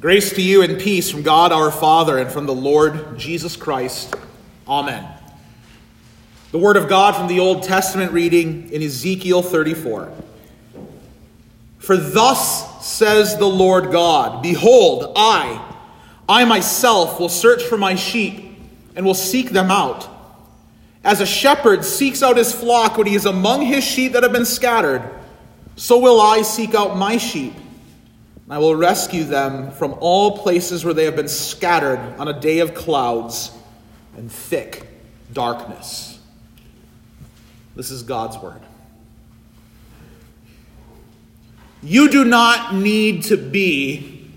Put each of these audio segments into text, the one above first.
Grace to you and peace from God our Father and from the Lord Jesus Christ. Amen. The Word of God from the Old Testament reading in Ezekiel 34. For thus says the Lord God Behold, I, I myself will search for my sheep and will seek them out. As a shepherd seeks out his flock when he is among his sheep that have been scattered, so will I seek out my sheep I will rescue them from all places where they have been scattered on a day of clouds and thick darkness. This is God's word. You do not need to be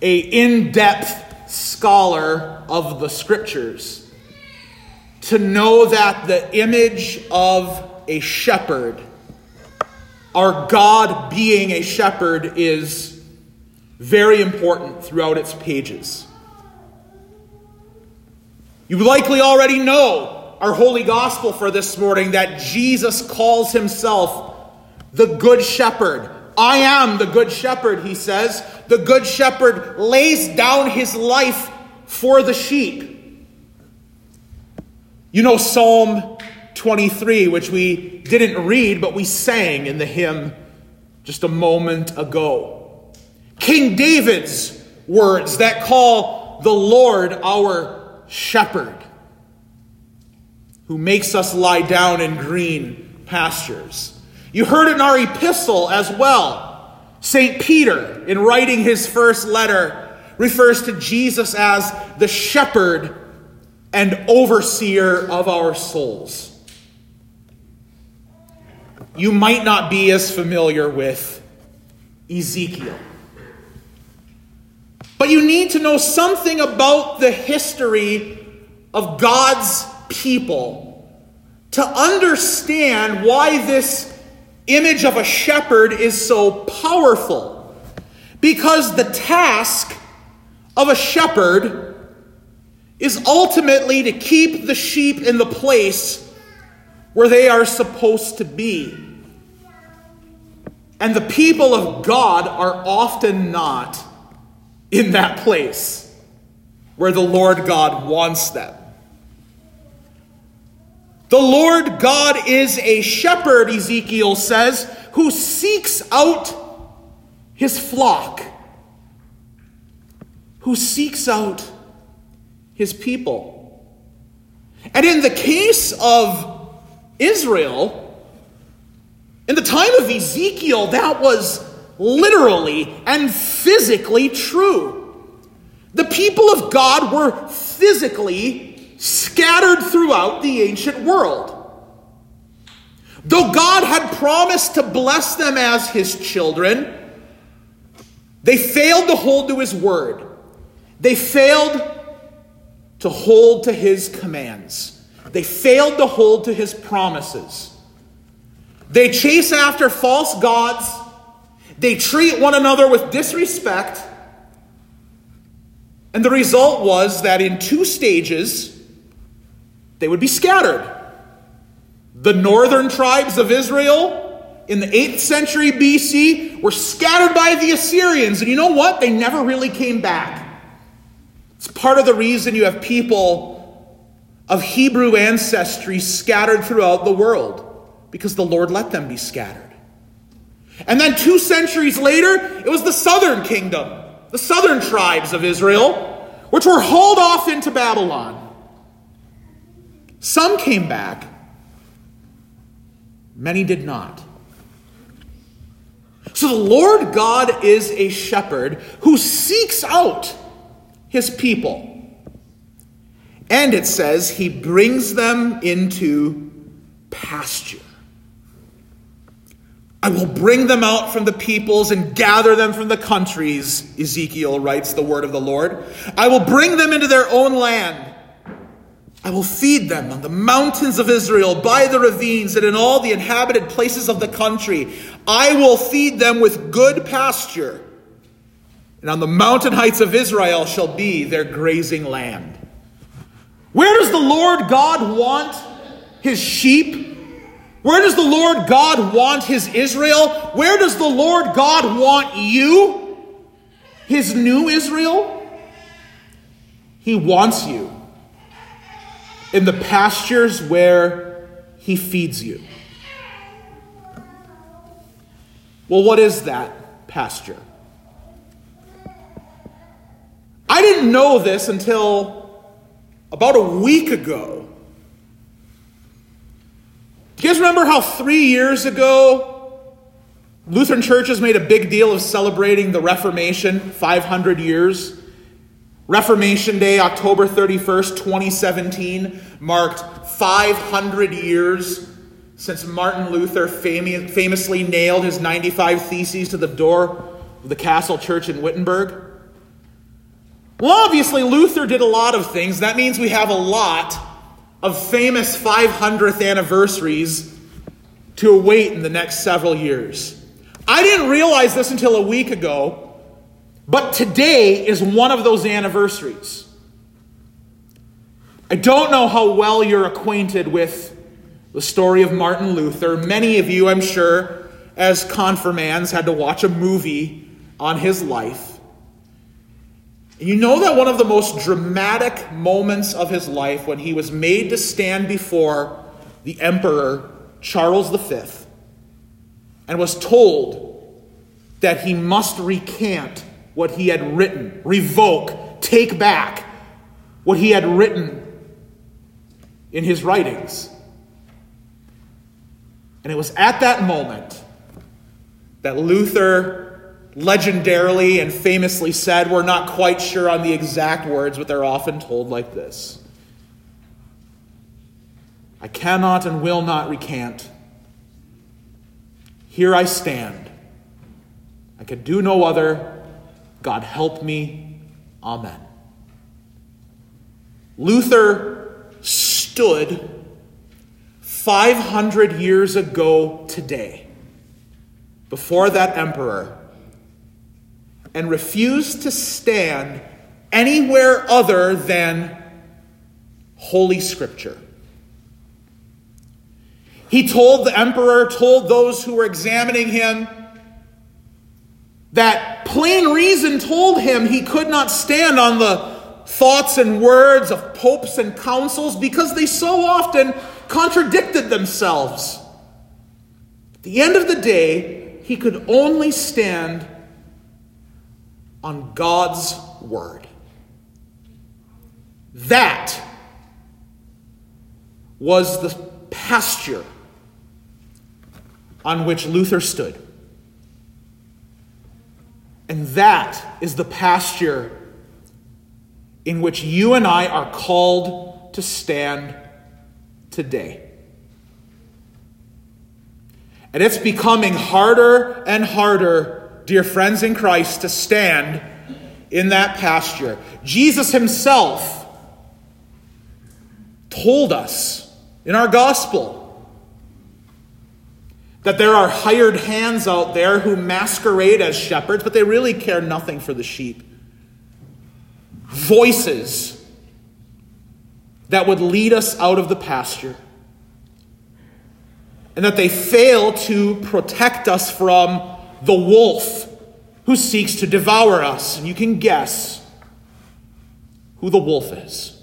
a in-depth scholar of the scriptures to know that the image of a shepherd our God being a shepherd is very important throughout its pages. You likely already know our holy gospel for this morning that Jesus calls himself the Good Shepherd. I am the Good Shepherd, he says. The Good Shepherd lays down his life for the sheep. You know Psalm 23, which we didn't read, but we sang in the hymn just a moment ago. King David's words that call the Lord our shepherd, who makes us lie down in green pastures. You heard in our epistle as well. St. Peter, in writing his first letter, refers to Jesus as the shepherd and overseer of our souls you might not be as familiar with Ezekiel. But you need to know something about the history of God's people to understand why this image of a shepherd is so powerful. Because the task of a shepherd is ultimately to keep the sheep in the place where they are supposed to be. And the people of God are often not in that place where the Lord God wants them. The Lord God is a shepherd, Ezekiel says, who seeks out his flock, who seeks out his people. And in the case of Israel, in the time of Ezekiel, that was literally and physically true. The people of God were physically scattered throughout the ancient world. Though God had promised to bless them as his children, they failed to hold to his word. They failed to hold to his commands. They failed to hold to his promises. They chase after false gods. They treat one another with disrespect. And the result was that in two stages, they would be scattered. The northern tribes of Israel in the 8th century BC were scattered by the Assyrians. And you know what? They never really came back. It's part of the reason you have people of Hebrew ancestry scattered throughout the world because the Lord let them be scattered. And then two centuries later, it was the southern kingdom, the southern tribes of Israel, which were hauled off into Babylon. Some came back, many did not. So the Lord God is a shepherd who seeks out his people. And it says, He brings them into pasture. I will bring them out from the peoples and gather them from the countries, Ezekiel writes the word of the Lord. I will bring them into their own land. I will feed them on the mountains of Israel, by the ravines, and in all the inhabited places of the country. I will feed them with good pasture. And on the mountain heights of Israel shall be their grazing land. Where does the Lord God want his sheep? Where does the Lord God want his Israel? Where does the Lord God want you? his new Israel, he wants you in the pastures where he feeds you. Well, what is that pasture? I didn't know this until about a week ago. Do you guys remember how three years ago Lutheran churches made a big deal of celebrating the Reformation, 500 years? Reformation Day, October 31st, 2017, marked 500 years since Martin Luther famously nailed his 95 Theses to the door of the Castle Church in Wittenberg. Well, obviously, Luther did a lot of things. That means we have a lot of famous 500th anniversaries to await in the next several years. I didn't realize this until a week ago, but today is one of those anniversaries. I don't know how well you're acquainted with the story of Martin Luther. Many of you, I'm sure, as confirmands, had to watch a movie on his life. And you know that one of the most dramatic moments of his life when he was made to stand before the emperor Charles V and was told that he must recant what he had written, revoke, take back what he had written in his writings. And it was at that moment that Luther legendarily and famously said, We're not quite sure on the exact words, but they're often told like this I cannot and will not recant. Here I stand. I can do no other. God help me. Amen. Luther stood 500 years ago today before that emperor and refused to stand anywhere other than Holy Scripture. He told the emperor, told those who were examining him, that plain reason told him he could not stand on the thoughts and words of popes and councils because they so often contradicted themselves. At the end of the day, he could only stand on God's Word. That was the pasture on which Luther stood. And that is the pasture in which you and I are called to stand today. And it's becoming harder and harder dear friends in Christ, to stand in that pasture. Jesus himself told us in our gospel that there are hired hands out there who masquerade as shepherds, but they really care nothing for the sheep. Voices that would lead us out of the pasture. And that they fail to protect us from the wolf who seeks to devour us. And you can guess who the wolf is.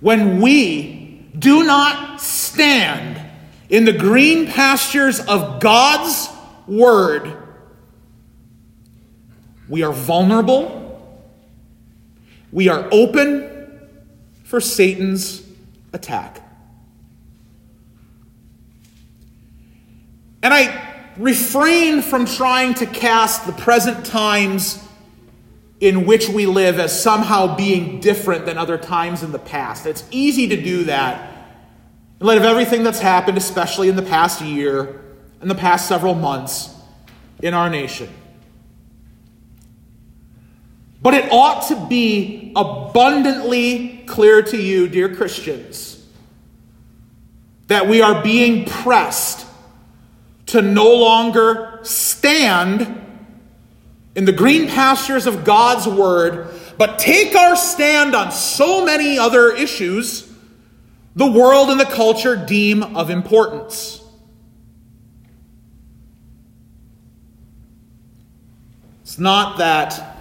When we do not stand in the green pastures of God's word, we are vulnerable. We are open for Satan's attack. And I refrain from trying to cast the present times in which we live as somehow being different than other times in the past. It's easy to do that in light of everything that's happened, especially in the past year and the past several months in our nation. But it ought to be abundantly clear to you, dear Christians, that we are being pressed to no longer stand in the green pastures of God's word, but take our stand on so many other issues the world and the culture deem of importance. It's not that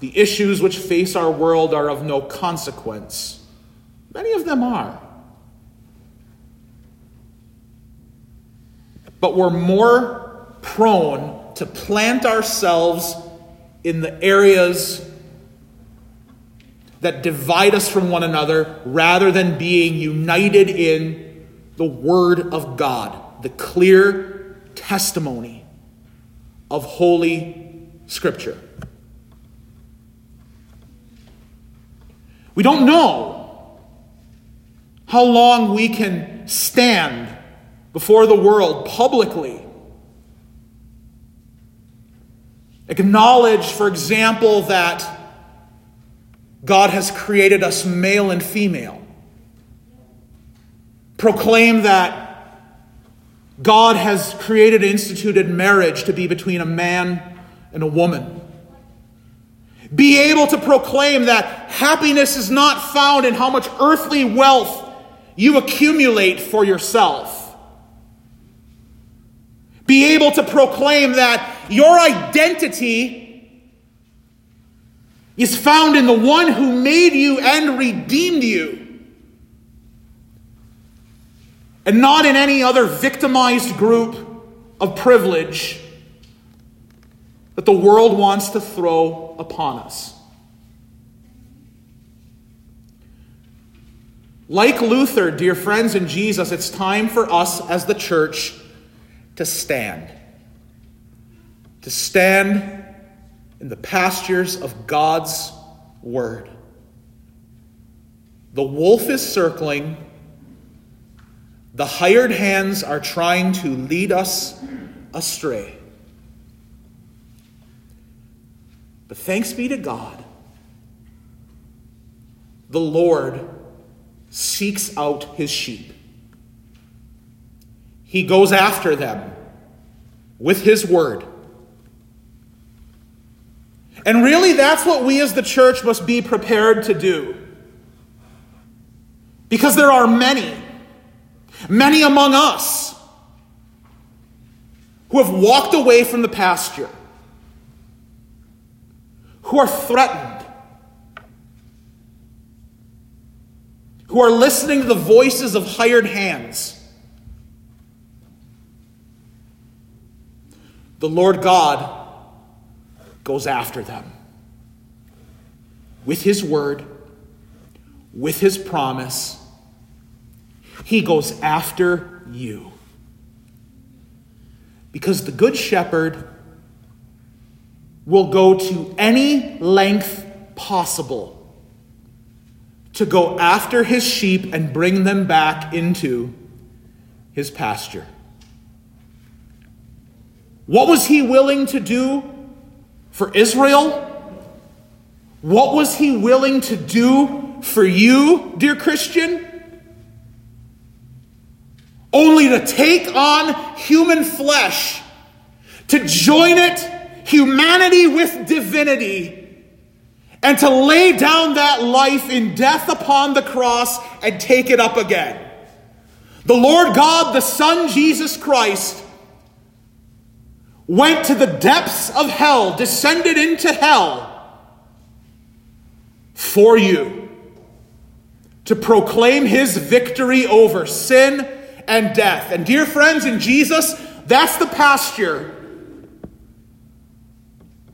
the issues which face our world are of no consequence. Many of them are. But we're more prone to plant ourselves in the areas that divide us from one another rather than being united in the Word of God, the clear testimony of Holy Scripture. We don't know how long we can stand before the world publicly. Acknowledge, for example, that God has created us male and female. Proclaim that God has created and instituted marriage to be between a man and a woman. Be able to proclaim that happiness is not found in how much earthly wealth you accumulate for yourself. Be able to proclaim that your identity is found in the one who made you and redeemed you. And not in any other victimized group of privilege that the world wants to throw upon us. Like Luther, dear friends in Jesus, it's time for us as the church to stand. To stand in the pastures of God's Word. The wolf is circling. The hired hands are trying to lead us astray. But thanks be to God, the Lord seeks out his sheep. He goes after them with his word. And really, that's what we as the church must be prepared to do. Because there are many, many among us who have walked away from the pasture who are threatened, who are listening to the voices of hired hands. The Lord God goes after them with His word, with His promise. He goes after you. Because the Good Shepherd will go to any length possible to go after his sheep and bring them back into his pasture. What was he willing to do for Israel? What was he willing to do for you, dear Christian? Only to take on human flesh, to join it humanity with divinity and to lay down that life in death upon the cross and take it up again. The Lord God, the Son Jesus Christ, went to the depths of hell, descended into hell for you to proclaim his victory over sin and death. And dear friends in Jesus, that's the pasture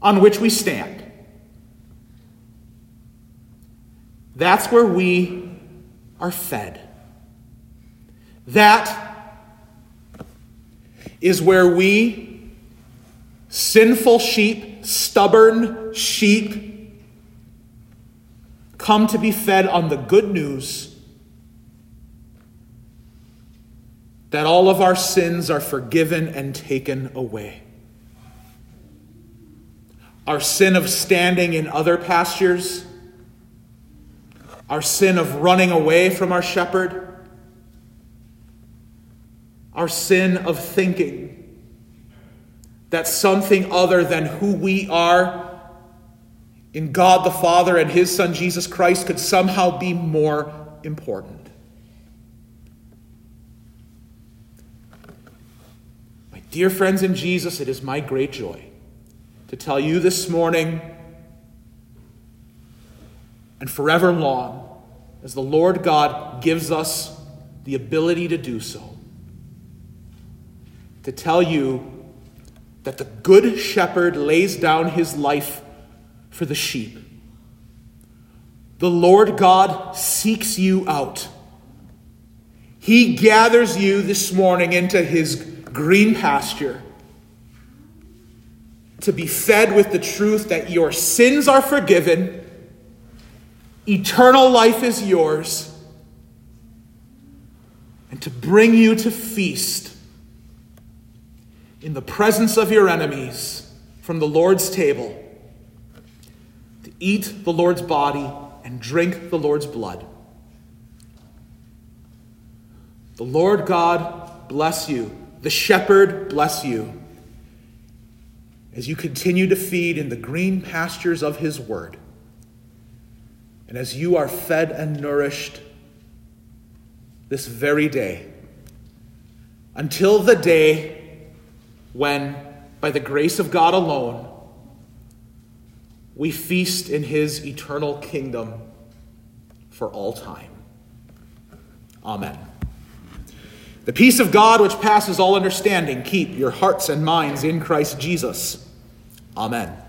on which we stand. That's where we are fed. That is where we, sinful sheep, stubborn sheep, come to be fed on the good news that all of our sins are forgiven and taken away. Our sin of standing in other pastures, our sin of running away from our shepherd, our sin of thinking that something other than who we are in God the Father and His Son Jesus Christ could somehow be more important. My dear friends in Jesus, it is my great joy to tell you this morning and forever long as the Lord God gives us the ability to do so. To tell you that the Good Shepherd lays down his life for the sheep. The Lord God seeks you out. He gathers you this morning into his green pasture to be fed with the truth that your sins are forgiven, eternal life is yours, and to bring you to feast in the presence of your enemies from the Lord's table, to eat the Lord's body and drink the Lord's blood. The Lord God bless you. The shepherd bless you as you continue to feed in the green pastures of his word. And as you are fed and nourished this very day, until the day when, by the grace of God alone, we feast in his eternal kingdom for all time. Amen. The peace of God, which passes all understanding, keep your hearts and minds in Christ Jesus. Amen.